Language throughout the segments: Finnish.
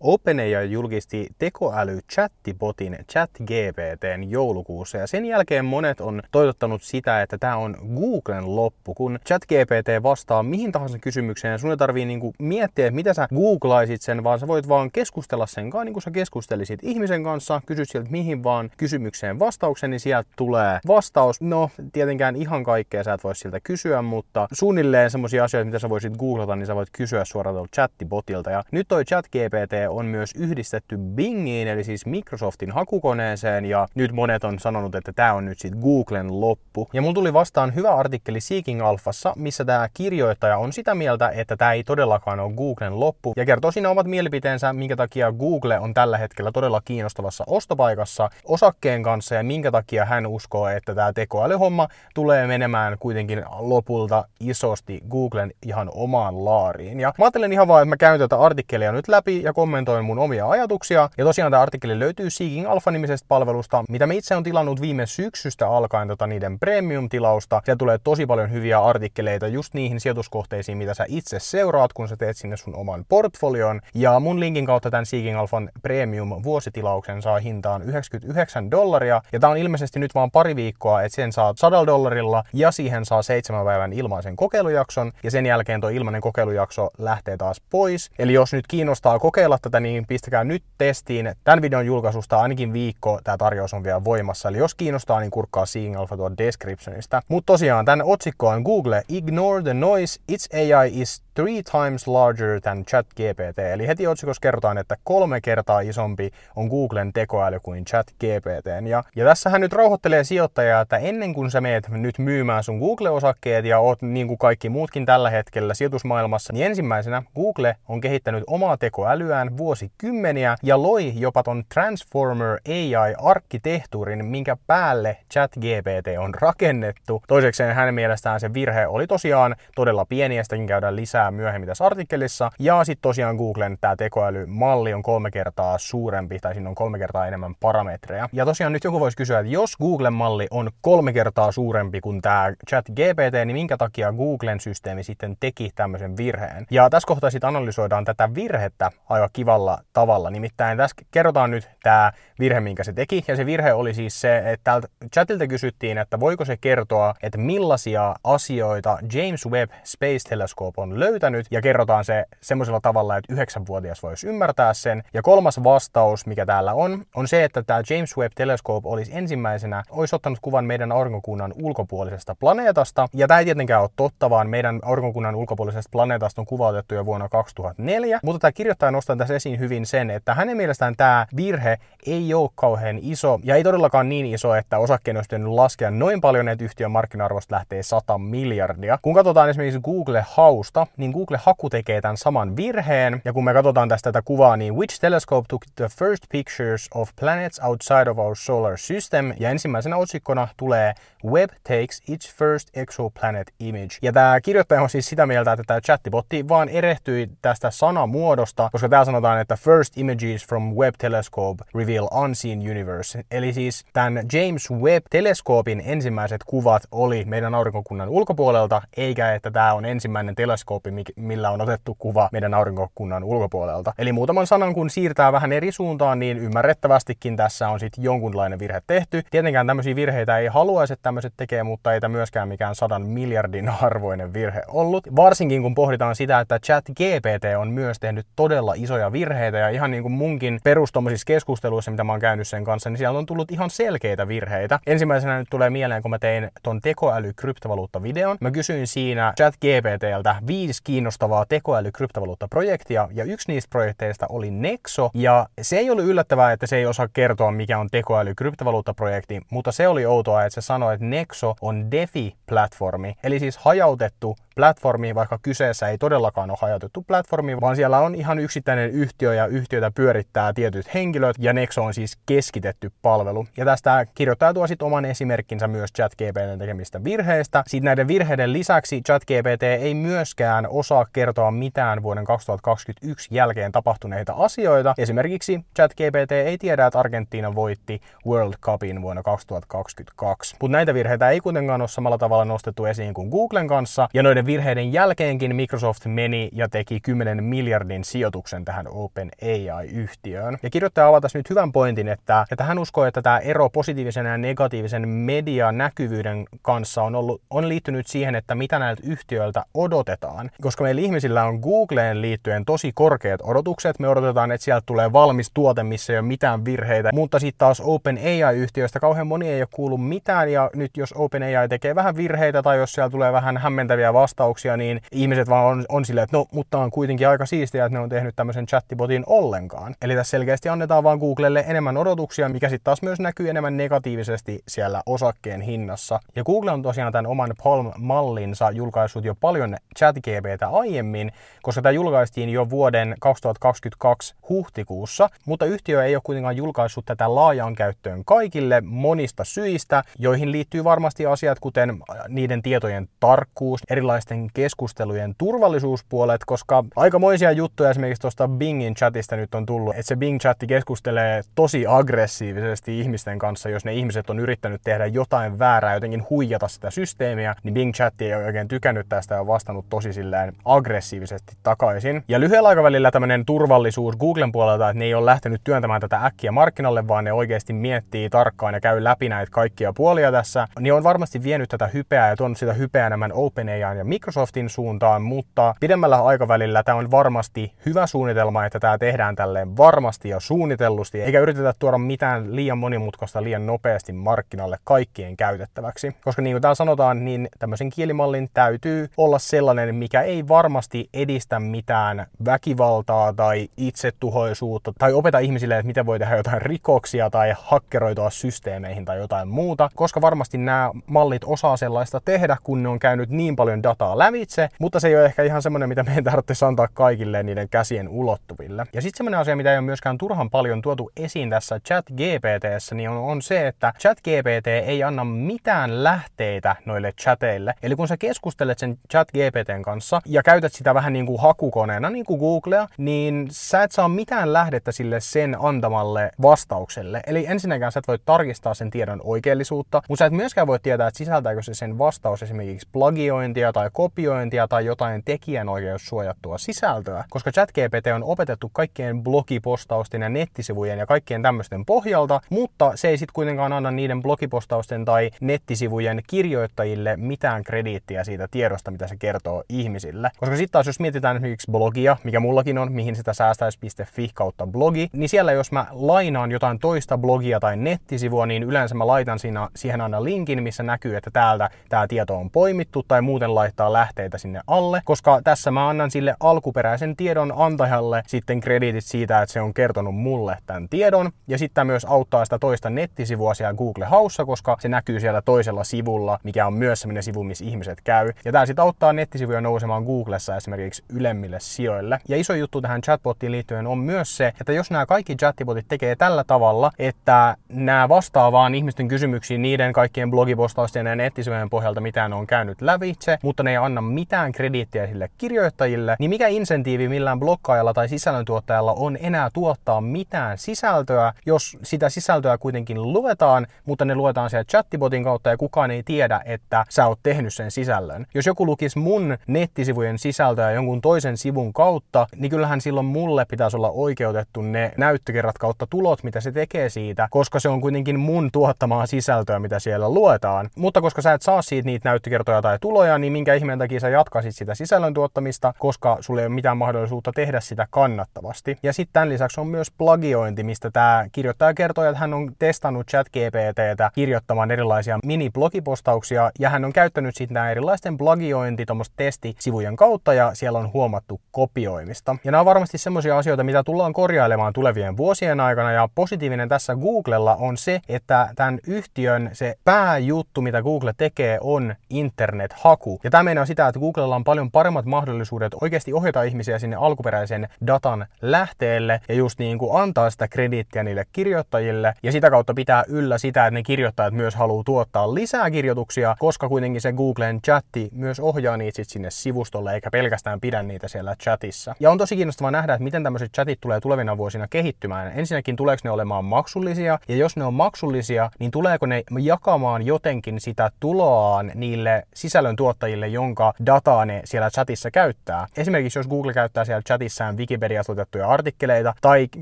OpenAI julkisti tekoäly chattibotin ChatGPTn joulukuussa ja sen jälkeen monet on toivottanut sitä, että tämä on Googlen loppu. Kun ChatGPT vastaa mihin tahansa kysymykseen, sun ei tarvii niinku miettiä, että mitä sä googlaisit sen, vaan sä voit vaan keskustella sen kanssa, niin kuin sä keskustelisit ihmisen kanssa, kysyt sieltä mihin vaan kysymykseen vastauksen, niin sieltä tulee vastaus. No, tietenkään ihan kaikkea sä et voi siltä kysyä, mutta suunnilleen semmoisia asioita, mitä sä voisit googlata, niin sä voit kysyä suoraan tuolta chattibotilta. Ja nyt toi ChatGPT on myös yhdistetty Bingiin, eli siis Microsoftin hakukoneeseen, ja nyt monet on sanonut, että tämä on nyt sitten Googlen loppu. Ja mulla tuli vastaan hyvä artikkeli Seeking Alphassa, missä tämä kirjoittaja on sitä mieltä, että tämä ei todellakaan ole Googlen loppu, ja kertoo siinä omat mielipiteensä, minkä takia Google on tällä hetkellä todella kiinnostavassa ostopaikassa osakkeen kanssa, ja minkä takia hän uskoo, että tämä tekoälyhomma tulee menemään kuitenkin lopulta isosti Googlen ihan omaan laariin. Ja mä ajattelen ihan vaan, että mä käyn tätä artikkelia nyt läpi ja kommentoin mun omia ajatuksia. Ja tosiaan tämä artikkeli löytyy Seeking Alpha-nimisestä palvelusta, mitä mä itse on tilannut viime syksystä alkaen tota niiden premium-tilausta. Siellä tulee tosi paljon hyviä artikkeleita just niihin sijoituskohteisiin, mitä sä itse seuraat, kun sä teet sinne sun oman portfolion. Ja mun linkin kautta tämän Seeking Alphan premium vuositilauksen saa hintaan 99 dollaria. Ja tää on ilmeisesti nyt vaan pari viikkoa, että sen saa 100 dollarilla ja siihen saa seitsemän päivän ilmaisen kokeilujakson. Ja sen jälkeen tuo ilmainen kokeilujakso lähtee taas pois. Eli jos nyt kiinnostaa kokeilla niin pistäkää nyt testiin. Tämän videon julkaisusta ainakin viikko tämä tarjous on vielä voimassa. Eli jos kiinnostaa, niin kurkkaa Seeing Alpha tuon descriptionista. Mutta tosiaan, tämän otsikko on Google Ignore the noise, its AI is three times larger than ChatGPT. Eli heti otsikossa kerrotaan, että kolme kertaa isompi on Googlen tekoäly kuin ChatGPT. Ja, ja tässähän nyt rauhoittelee sijoittajaa, että ennen kuin sä meet nyt myymään sun Google-osakkeet ja oot niin kuin kaikki muutkin tällä hetkellä sijoitusmaailmassa, niin ensimmäisenä Google on kehittänyt omaa tekoälyään vuosikymmeniä ja loi jopa ton Transformer AI-arkkitehtuurin, minkä päälle ChatGPT on rakennettu. Toisekseen hänen mielestään se virhe oli tosiaan todella pieni ja sitäkin käydään lisää myöhemmin tässä artikkelissa. Ja sitten tosiaan Googlen tämä tekoälymalli on kolme kertaa suurempi tai siinä on kolme kertaa enemmän parametreja. Ja tosiaan nyt joku voisi kysyä, että jos Googlen malli on kolme kertaa suurempi kuin tämä ChatGPT, niin minkä takia Googlen systeemi sitten teki tämmöisen virheen? Ja tässä kohtaa sitten analysoidaan tätä virhettä aika kivalla tavalla. Nimittäin tässä kerrotaan nyt tämä virhe, minkä se teki. Ja se virhe oli siis se, että täältä chatilta kysyttiin, että voiko se kertoa, että millaisia asioita James Webb Space Telescope on löytänyt. Ja kerrotaan se semmoisella tavalla, että yhdeksänvuotias voisi ymmärtää sen. Ja kolmas vastaus, mikä täällä on, on se, että tämä James Webb Telescope olisi ensimmäisenä, olisi ottanut kuvan meidän aurinkokunnan ulkopuolisesta planeetasta. Ja tämä ei tietenkään ole totta, vaan meidän aurinkokunnan ulkopuolisesta planeetasta on kuvautettu jo vuonna 2004. Mutta tämä kirjoittaja nostaa tässä esiin hyvin sen, että hänen mielestään tämä virhe ei ole kauhean iso ja ei todellakaan niin iso, että osakkeen olisi pitänyt laskea noin paljon, että yhtiön markkina-arvosta lähtee 100 miljardia. Kun katsotaan esimerkiksi Google Hausta, niin Google Haku tekee tämän saman virheen. Ja kun me katsotaan tästä tätä kuvaa, niin Which telescope took the first pictures of planets outside of our solar system? Ja ensimmäisenä otsikkona tulee Web takes its first exoplanet image. Ja tämä kirjoittaja on siis sitä mieltä, että tämä chattibotti vaan erehtyi tästä sanamuodosta, koska täällä sanotaan, että first images from Webb telescope reveal unseen universe. Eli siis tämän James Webb-teleskoopin ensimmäiset kuvat oli meidän aurinkokunnan ulkopuolelta, eikä että tämä on ensimmäinen teleskooppi, millä on otettu kuva meidän aurinkokunnan ulkopuolelta. Eli muutaman sanan kun siirtää vähän eri suuntaan, niin ymmärrettävästikin tässä on sitten jonkunlainen virhe tehty. Tietenkään tämmöisiä virheitä ei haluaisi, että tämmöiset tekee, mutta ei tämä myöskään mikään sadan miljardin arvoinen virhe ollut. Varsinkin kun pohditaan sitä, että chat GPT on myös tehnyt todella isoja virheitä ja ihan niin kuin munkin perustommoisissa keskusteluissa, mitä mä oon käynyt sen kanssa, niin siellä on tullut ihan selkeitä virheitä. Ensimmäisenä nyt tulee mieleen, kun mä tein ton tekoäly kryptovaluutta-videon. Mä kysyin siinä chat GPTltä viisi kiinnostavaa tekoäly kryptovaluutta-projektia ja yksi niistä projekteista oli Nexo ja se ei ollut yllättävää, että se ei osaa kertoa mikä on tekoäly kryptovaluutta-projekti, mutta se oli outoa, että se sanoi, että Nexo on DeFi-platformi, eli siis hajautettu platformi, vaikka kyseessä ei todellakaan ole hajautettu platformi, vaan siellä on ihan yksittäinen yhtiö ja yhtiötä pyörittää tietyt henkilöt ja Nexo on siis keskitetty palvelu. Ja tästä kirjoittaja tuo sitten oman esimerkkinsä myös ChatGPTn tekemistä virheistä. Sitten näiden virheiden lisäksi ChatGPT ei myöskään osaa kertoa mitään vuoden 2021 jälkeen tapahtuneita asioita. Esimerkiksi ChatGPT ei tiedä, että Argentiina voitti World Cupin vuonna 2022. Mutta näitä virheitä ei kuitenkaan ole samalla tavalla nostettu esiin kuin Googlen kanssa, ja noiden virheiden jälkeenkin Microsoft meni ja teki 10 miljardin sijoituksen tähän OpenAI-yhtiöön. Ja kirjoittaja avaa tässä nyt hyvän pointin, että, että hän uskoo, että tämä ero positiivisen ja negatiivisen medianäkyvyyden kanssa on, ollut, on liittynyt siihen, että mitä näiltä yhtiöiltä odotetaan. Koska meillä ihmisillä on Googleen liittyen tosi korkeat odotukset, me odotetaan, että sieltä tulee valmis tuote, missä ei ole mitään virheitä, mutta sitten taas OpenAI-yhtiöistä kauhean moni ei ole kuullut mitään, ja nyt jos OpenAI tekee vähän virheitä tai jos siellä tulee vähän hämmentäviä vastauksia, niin ihmiset vaan on, on silleen, että no, mutta on kuitenkin aika siistiä, että ne on tehnyt tämmöisen chattibotin ollenkaan. Eli tässä selkeästi annetaan vaan Googlelle enemmän odotuksia, mikä sitten taas myös näkyy enemmän negatiivisesti siellä osakkeen hinnassa. Ja Google on tosiaan tämän oman Palm-mallinsa julkaissut jo paljon ChatGPtä aiemmin, koska tämä julkaistiin jo vuoden 2022 huhtikuussa, mutta yhtiö ei ole kuitenkaan julkaissut tätä laajaan käyttöön kaikille monista syistä, joihin liittyy varmasti asiat kuten niiden tietojen tarkkuus, erilaisten keskustelujen turvallisuuspuolet, koska aikamoisia juttuja esimerkiksi tuosta Bingin chatista nyt on tullut, että se Bing-chatti keskustelee tosi aggressiivisesti ihmisten kanssa, jos ne ihmiset on yrittänyt tehdä jotain väärää, jotenkin huijata sitä systeemiä, niin Bing-chatti ei ole oikein tykännyt tästä ja vastannut tosi silleen aggressiivisesti takaisin. Ja lyhyellä aikavälillä tämmöinen turvallisuus Googlen puolelta, että ne ei ole lähtenyt työntämään tätä äkkiä markkinalle, vaan ne oikeasti miettii tarkkaan ja käy läpi näitä kaikkia puolia tässä, niin on varmasti vienyt tätä hypeää ja tuonut sitä hypeää enemmän OpenAI ja Microsoftin suuntaan, mutta pidemmällä aikavälillä tämä on varmasti hyvä suunnitelma, että tämä tehdään tälleen varmasti ja suunnitellusti, eikä yritetä tuoda mitään liian monimutkaista liian nopeasti markkinalle kaikkien käytettäväksi. Koska niin kuin täällä sanotaan, niin tämmöisen kielimallin täytyy olla sellainen, mikä ei varmasti edistä mitään väkivaltaa tai itsetuhoisuutta tai opeta ihmisille, että miten voi tehdä jotain rikoksia tai hakkeroitua systeemeihin tai jotain muuta, koska varmasti nämä mallit osaa sellaista tehdä, kun ne on käynyt niin paljon dataa lävitse, mutta se ei ole ehkä ihan semmoinen, mitä meidän tarvitsisi antaa kaikille niiden käsien ulottuville. Ja sitten semmoinen asia, mitä ei ole myöskään turhan paljon tuotu esiin tässä chat GPTssä, niin on, on se, että chat GPT ei anna mitään lähteitä noille chateille. Eli kun sä keskustelet sen chat GPTn kanssa ja käytät sitä vähän niin kuin hakukoneena, niin kuin Googlea, niin sä et saa mitään lähdettä sille sen antamalle vastaukselle. Eli ensinnäkään sä et voi tarkistaa sen tiedon oikeellisuutta, mutta sä et myöskään voi tietää, että sisältääkö se sen vastaus esimerkiksi plagiointia tai kopiointia tai jotain tekijänoikeussuojattua sisältöä, koska ChatGPT on opetettu kaikkien blogipostausten ja nettisivujen ja kaikkien tämmöisten pohjalta, mutta se ei sitten kuitenkaan anna niiden blogipostausten tai nettisivujen kirjoittajille mitään krediittiä siitä tiedosta, mitä se kertoo ihmisille. Koska sitten taas jos mietitään esimerkiksi blogia, mikä mullakin on, mihin sitä säästäisi.fi kautta blogi, niin siellä jos mä lainaan jotain toista blogia tai nettisivua, niin yleensä mä laitan siinä, siihen aina linkin, missä näkyy, että täältä tämä tieto on poimittu tai muuten laittaa lähteitä sinne alle, koska tässä mä annan sille alkuperäisen tiedon antajalle sitten krediitit siitä, että se on kertonut mulle tämän tiedon. Ja sitten myös auttaa sitä toista nettisivua siellä Google Haussa, koska se näkyy siellä toisella sivulla, mikä on myös sellainen sivu, missä ihmiset käy. Ja tämä sitten auttaa nettisivuja nousemaan Googlessa esimerkiksi ylemmille sijoille. Ja iso juttu tähän chatbottiin liittyen on myös se, että jos nämä kaikki chatbotit tekee tällä tavalla, että nämä vastaa vaan ihmisten kysymyksiin niiden kaikkien blogipostausten ja nettisivujen pohjalta, mitä ne on käynyt lävitse, mutta ne ei anna mitään krediittiä sille kirjoittajille, niin mikä insentiivi millään blokkaajalla tai sisällöntuottajalla on enää tuottaa mitään sisältöä, jos sitä sisältöä kuitenkin luetaan, mutta ne luetaan siellä chattibotin kautta ja kukaan ei tiedä, että sä oot tehnyt sen sisällön. Jos joku lukisi mun nettisivujen sisältöä jonkun toisen sivun kautta, niin kyllähän silloin mulle pitäisi olla oikeutettu ne näyttökerrat kautta tulot, mitä se tekee siitä, koska se on kuitenkin mun tuottamaa sisältöä, mitä siellä luetaan. Mutta koska sä et saa siitä niitä näyttökertoja tai tuloja, niin minkä ihmeen takia sä jatkaisit sitä sisällön tuottamista, koska sulle ei ole mitään mahdollisuutta tehdä sitä kannattavasti. Ja sitten tämän lisäksi on myös plagiointi, mistä tämä kirjoittaja kertoo, että hän on testannut ChatGPTtä kirjoittamaan erilaisia mini-blogipostauksia ja hän on käyttänyt sitten nämä erilaisten plagiointi testisivujen kautta ja siellä on huomattu kopioimista. Ja nämä on varmasti semmoisia asioita, mitä tullaan korjailemaan tulevien vuosien aikana ja positiivinen tässä Googlella on se, että tämän yhtiön se pääjuttu, mitä Google tekee, on internet-haku. Ja tämä meinaa sitä, että Googlella on paljon paremmat mahdollisuudet oikeasti ohjata ihmisiä sinne alkuperäisen datan lähteelle ja just niin kuin antaa sitä krediittiä niille kirjoittajille ja sitä kautta pitää yllä sitä, että ne kirjoittajat myös haluaa tuottaa lisää kirjoituksia, koska kuitenkin se Googlen chatti myös ohjaa niitä sit sinne sivustolle eikä pelkästään pidä niitä siellä chatissa. Ja on tosi kiinnostavaa nähdä, että miten tämmöiset chatit tulee tulevina vuosina kehittymään. Ensinnäkin tuleeko ne olemaan maksullisia ja jos ne on maksullisia, niin tuleeko ne jakamaan jotenkin sitä tuloaan niille sisällöntuottajille, jonka dataa ne siellä chatissa käyttää. Esimerkiksi jos Google käyttää siellä chatissaan Wikipediasta otettuja artikkeleita tai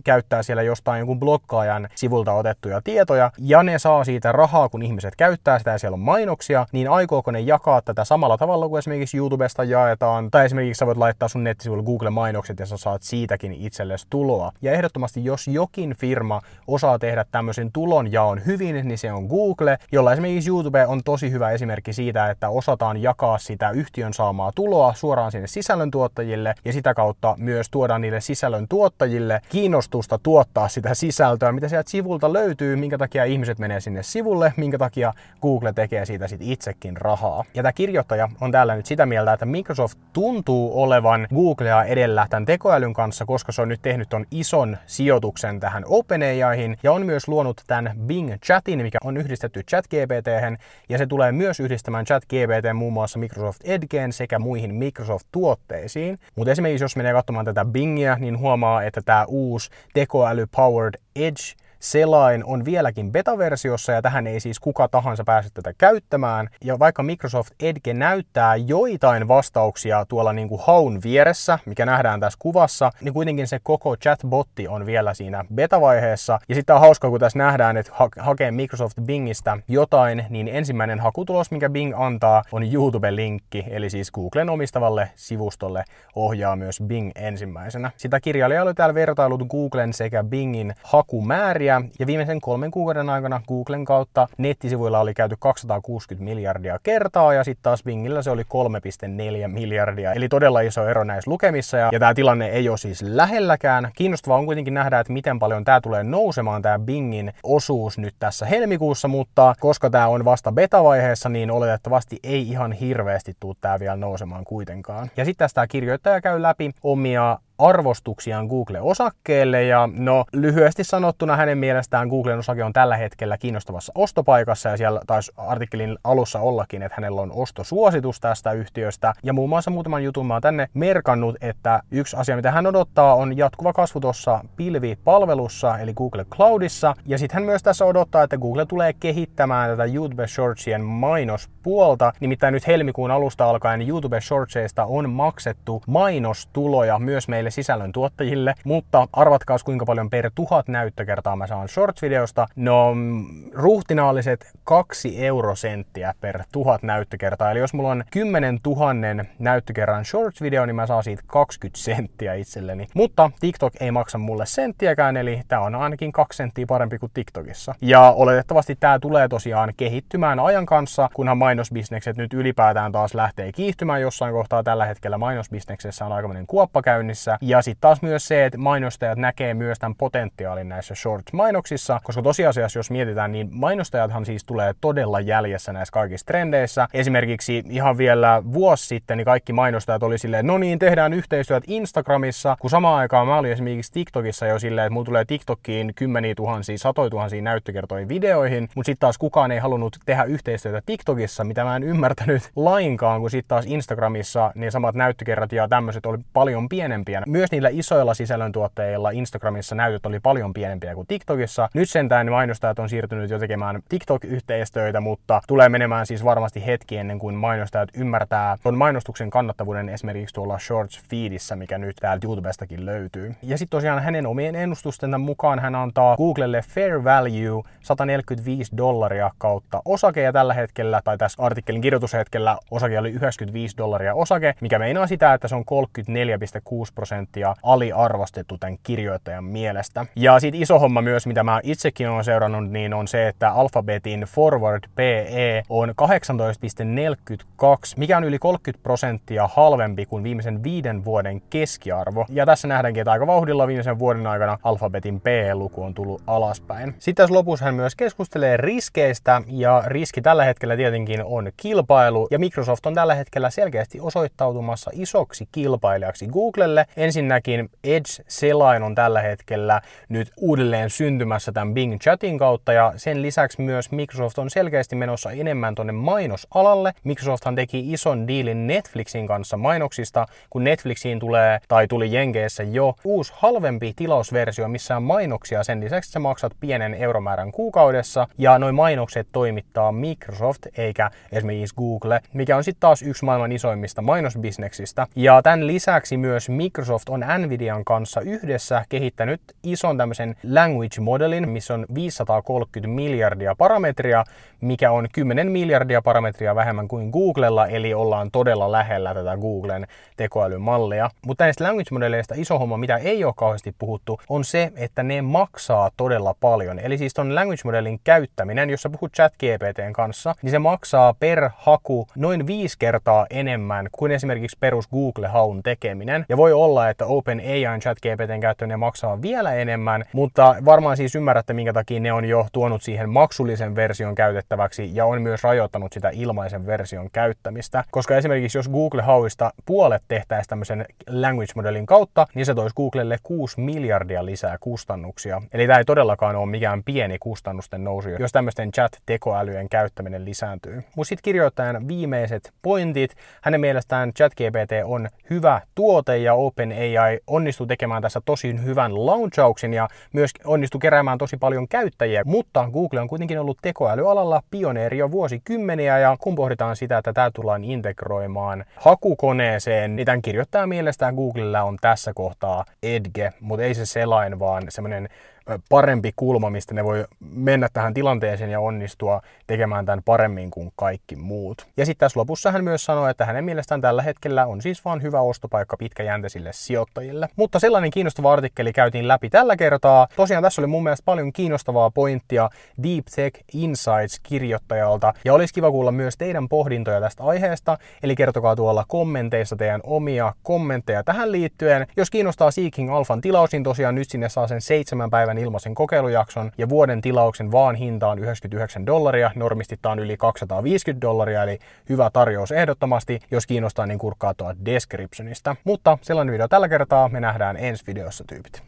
käyttää siellä jostain jonkun blokkaajan sivulta otettuja tietoja ja ne saa siitä rahaa, kun ihmiset käyttää sitä ja siellä on mainoksia, niin aikooko ne jakaa tätä samalla tavalla kuin esimerkiksi YouTubesta jaetaan tai esimerkiksi sä voit laittaa sun nettisivuille Google-mainokset ja sä saat siitäkin itsellesi tuloa. Ja ehdottomasti jos jokin firma osaa tehdä tämmöisen tulonjaon hyvin, niin se on Google, jolla esimerkiksi YouTube on tosi hyvä esimerkki siitä, että osataan jakaa sitä yhtiön saamaa tuloa suoraan sinne sisällöntuottajille ja sitä kautta myös tuoda niille sisällön tuottajille kiinnostusta tuottaa sitä sisältöä, mitä sieltä sivulta löytyy, minkä takia ihmiset menee sinne sivulle, minkä takia Google tekee siitä sit itsekin rahaa. Ja tämä kirjoittaja on täällä nyt sitä mieltä, että Microsoft tuntuu olevan Googlea edellä tämän tekoälyn kanssa, koska se on nyt tehnyt ton ison sijoituksen tähän OpenAIhin ja on myös luonut tämän Bing Chatin, mikä on yhdistetty ChatGPT ja se tulee myös yhdistämään ChatGPT muun muassa Microsoft Edgeen sekä muihin Microsoft-tuotteisiin. Mutta esimerkiksi jos menee katsomaan tätä Bingia, niin huomaa, että tämä uusi tekoäly Powered Edge selain on vieläkin beta-versiossa ja tähän ei siis kuka tahansa pääse tätä käyttämään. Ja vaikka Microsoft Edge näyttää joitain vastauksia tuolla niin kuin haun vieressä, mikä nähdään tässä kuvassa, niin kuitenkin se koko chatbotti on vielä siinä beta-vaiheessa. Ja sitten on hauskaa, kun tässä nähdään, että ha- hakee Microsoft Bingistä jotain, niin ensimmäinen hakutulos, minkä Bing antaa, on YouTube-linkki, eli siis Googlen omistavalle sivustolle ohjaa myös Bing ensimmäisenä. Sitä kirjailija oli täällä vertailut Googlen sekä Bingin hakumääriä, miljardia ja viimeisen kolmen kuukauden aikana Googlen kautta nettisivuilla oli käyty 260 miljardia kertaa ja sitten taas Bingillä se oli 3,4 miljardia. Eli todella iso ero näissä lukemissa ja, ja tämä tilanne ei ole siis lähelläkään. Kiinnostavaa on kuitenkin nähdä, että miten paljon tämä tulee nousemaan tämä Bingin osuus nyt tässä helmikuussa, mutta koska tämä on vasta beta-vaiheessa, niin oletettavasti ei ihan hirveästi tule tämä vielä nousemaan kuitenkaan. Ja sitten tästä kirjoittaja käy läpi omia arvostuksiaan Google-osakkeelle ja no lyhyesti sanottuna hänen mielestään Googlen osake on tällä hetkellä kiinnostavassa ostopaikassa ja siellä taisi artikkelin alussa ollakin, että hänellä on ostosuositus tästä yhtiöstä. Ja muun muassa muutaman jutun mä oon tänne merkannut, että yksi asia mitä hän odottaa on jatkuva kasvu tuossa pilvipalvelussa eli Google Cloudissa. Ja sitten hän myös tässä odottaa, että Google tulee kehittämään tätä YouTube Shortsien mainospuolta, nimittäin nyt helmikuun alusta alkaen YouTube Shortsista on maksettu mainostuloja myös meille sisällön tuottajille, mutta arvatkaas kuinka paljon per tuhat näyttökertaa mä saan shorts-videosta. No mm, ruhtinaalliset kaksi eurosenttiä per tuhat näyttökertaa. Eli jos mulla on 10 000 näyttökerran shorts-video, niin mä saan siitä 20 senttiä itselleni. Mutta TikTok ei maksa mulle senttiäkään, eli tää on ainakin 2 senttiä parempi kuin TikTokissa. Ja oletettavasti tää tulee tosiaan kehittymään ajan kanssa, kunhan mainosbisnekset nyt ylipäätään taas lähtee kiihtymään jossain kohtaa. Tällä hetkellä mainosbisneksessä on aikamoinen kuoppa käynnissä, ja sitten taas myös se, että mainostajat näkee myös tämän potentiaalin näissä shorts-mainoksissa, koska tosiasiassa jos mietitään, niin mainostajathan siis tulee todella jäljessä näissä kaikissa trendeissä. Esimerkiksi ihan vielä vuosi sitten niin kaikki mainostajat oli silleen, no niin, tehdään yhteistyöt Instagramissa, kun samaan aikaan mä olin esimerkiksi TikTokissa jo silleen, että mulla tulee TikTokiin kymmeniä tuhansia, satoja tuhansia näyttökertoja videoihin, mutta sitten taas kukaan ei halunnut tehdä yhteistyötä TikTokissa, mitä mä en ymmärtänyt lainkaan, kun sitten taas Instagramissa niin samat näyttökerrat ja tämmöiset oli paljon pienempiä myös niillä isoilla sisällöntuottajilla Instagramissa näytöt oli paljon pienempiä kuin TikTokissa. Nyt sentään mainostajat on siirtynyt jo tekemään TikTok-yhteistyötä, mutta tulee menemään siis varmasti hetki ennen kuin mainostajat ymmärtää tuon mainostuksen kannattavuuden esimerkiksi tuolla Shorts feedissä, mikä nyt täältä YouTubestakin löytyy. Ja sitten tosiaan hänen omien ennustusten mukaan hän antaa Googlelle fair value 145 dollaria kautta osake ja tällä hetkellä, tai tässä artikkelin kirjoitushetkellä osake oli 95 dollaria osake, mikä meinaa sitä, että se on 34,6 prosenttia prosenttia aliarvostettu tämän kirjoittajan mielestä. Ja sitten iso homma myös, mitä mä itsekin olen seurannut, niin on se, että Alphabetin forward PE on 18,42, mikä on yli 30 prosenttia halvempi kuin viimeisen viiden vuoden keskiarvo. Ja tässä nähdäänkin, että aika vauhdilla viimeisen vuoden aikana Alphabetin PE-luku on tullut alaspäin. Sitten tässä lopussa hän myös keskustelee riskeistä, ja riski tällä hetkellä tietenkin on kilpailu, ja Microsoft on tällä hetkellä selkeästi osoittautumassa isoksi kilpailijaksi Googlelle. Ensinnäkin Edge-selain on tällä hetkellä nyt uudelleen syntymässä tämän Bing Chatin kautta ja sen lisäksi myös Microsoft on selkeästi menossa enemmän tuonne mainosalalle. Microsofthan teki ison diilin Netflixin kanssa mainoksista, kun Netflixiin tulee tai tuli Jenkeissä jo uusi halvempi tilausversio, missä on mainoksia. Sen lisäksi sä maksat pienen euromäärän kuukaudessa ja noin mainokset toimittaa Microsoft eikä esimerkiksi Google, mikä on sitten taas yksi maailman isoimmista mainosbisneksistä. Ja tämän lisäksi myös Microsoft Microsoft on Nvidian kanssa yhdessä kehittänyt ison tämmöisen language modelin, missä on 530 miljardia parametria, mikä on 10 miljardia parametria vähemmän kuin Googlella, eli ollaan todella lähellä tätä Googlen tekoälymallia. Mutta näistä language modeleista iso homma, mitä ei ole kauheasti puhuttu, on se, että ne maksaa todella paljon. Eli siis ton language modelin käyttäminen, jos sä puhut ChatGPTn kanssa, niin se maksaa per haku noin viisi kertaa enemmän kuin esimerkiksi perus Google-haun tekeminen. Ja voi olla, että OpenAI ChatGPTn käyttöön maksaa vielä enemmän, mutta varmaan siis ymmärrätte, minkä takia ne on jo tuonut siihen maksullisen version käytettäväksi ja on myös rajoittanut sitä ilmaisen version käyttämistä. Koska esimerkiksi jos Google Hauista puolet tehtäisiin tämmöisen language modelin kautta, niin se toisi Googlelle 6 miljardia lisää kustannuksia. Eli tämä ei todellakaan ole mikään pieni kustannusten nousu, jos tämmöisten chat-tekoälyjen käyttäminen lisääntyy. Mutta sitten kirjoittajan viimeiset pointit. Hänen mielestään ChatGPT on hyvä tuote ja OpenAI onnistuu tekemään tässä tosi hyvän launchauksen ja myös onnistuu keräämään tosi paljon käyttäjiä. Mutta Google on kuitenkin ollut tekoälyalalla pioneeri jo vuosikymmeniä ja kun pohditaan sitä, että tämä tullaan integroimaan hakukoneeseen, niin tämän kirjoittaja mielestään Googlella on tässä kohtaa Edge, mutta ei se selain, vaan semmoinen parempi kulma, mistä ne voi mennä tähän tilanteeseen ja onnistua tekemään tämän paremmin kuin kaikki muut. Ja sitten tässä lopussa hän myös sanoi, että hänen mielestään tällä hetkellä on siis vaan hyvä ostopaikka pitkäjänteisille sijoittajille. Mutta sellainen kiinnostava artikkeli käytiin läpi tällä kertaa. Tosiaan tässä oli mun mielestä paljon kiinnostavaa pointtia Deep Tech Insights kirjoittajalta ja olisi kiva kuulla myös teidän pohdintoja tästä aiheesta. Eli kertokaa tuolla kommenteissa teidän omia kommentteja tähän liittyen. Jos kiinnostaa Seeking Alphan tilaus, niin tosiaan nyt sinne saa sen seitsemän päivän päivän ilmaisen kokeilujakson ja vuoden tilauksen vaan hinta on 99 dollaria, normisti on yli 250 dollaria, eli hyvä tarjous ehdottomasti. Jos kiinnostaa, niin kurkkaa tuo descriptionista. Mutta sellainen video tällä kertaa, me nähdään ensi videossa tyypit.